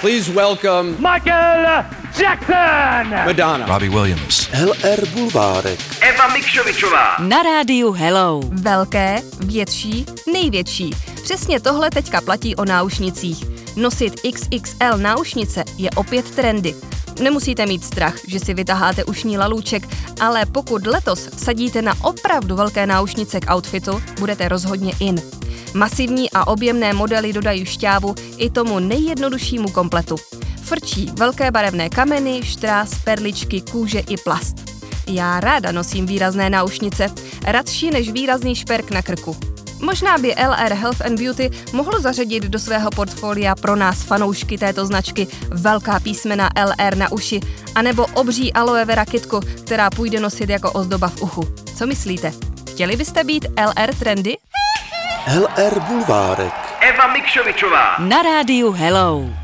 Please welcome Michael Jackson! Madonna. Robbie Williams. LR Bulvárek. Eva Mikšovičová. Na rádiu Hello. Velké, větší, největší. Přesně tohle teďka platí o náušnicích. Nosit XXL náušnice je opět trendy. Nemusíte mít strach, že si vytaháte ušní lalůček, ale pokud letos vsadíte na opravdu velké náušnice k outfitu, budete rozhodně in. Masivní a objemné modely dodají šťávu i tomu nejjednoduššímu kompletu. Frčí velké barevné kameny, štrás, perličky, kůže i plast. Já ráda nosím výrazné náušnice, radši než výrazný šperk na krku. Možná by LR Health and Beauty mohl zařadit do svého portfolia pro nás fanoušky této značky velká písmena LR na uši, anebo obří aloe vera kitku, která půjde nosit jako ozdoba v uchu. Co myslíte? Chtěli byste být LR trendy? LR Bulvárek. Eva Mikšovičová. Na rádiu Hello.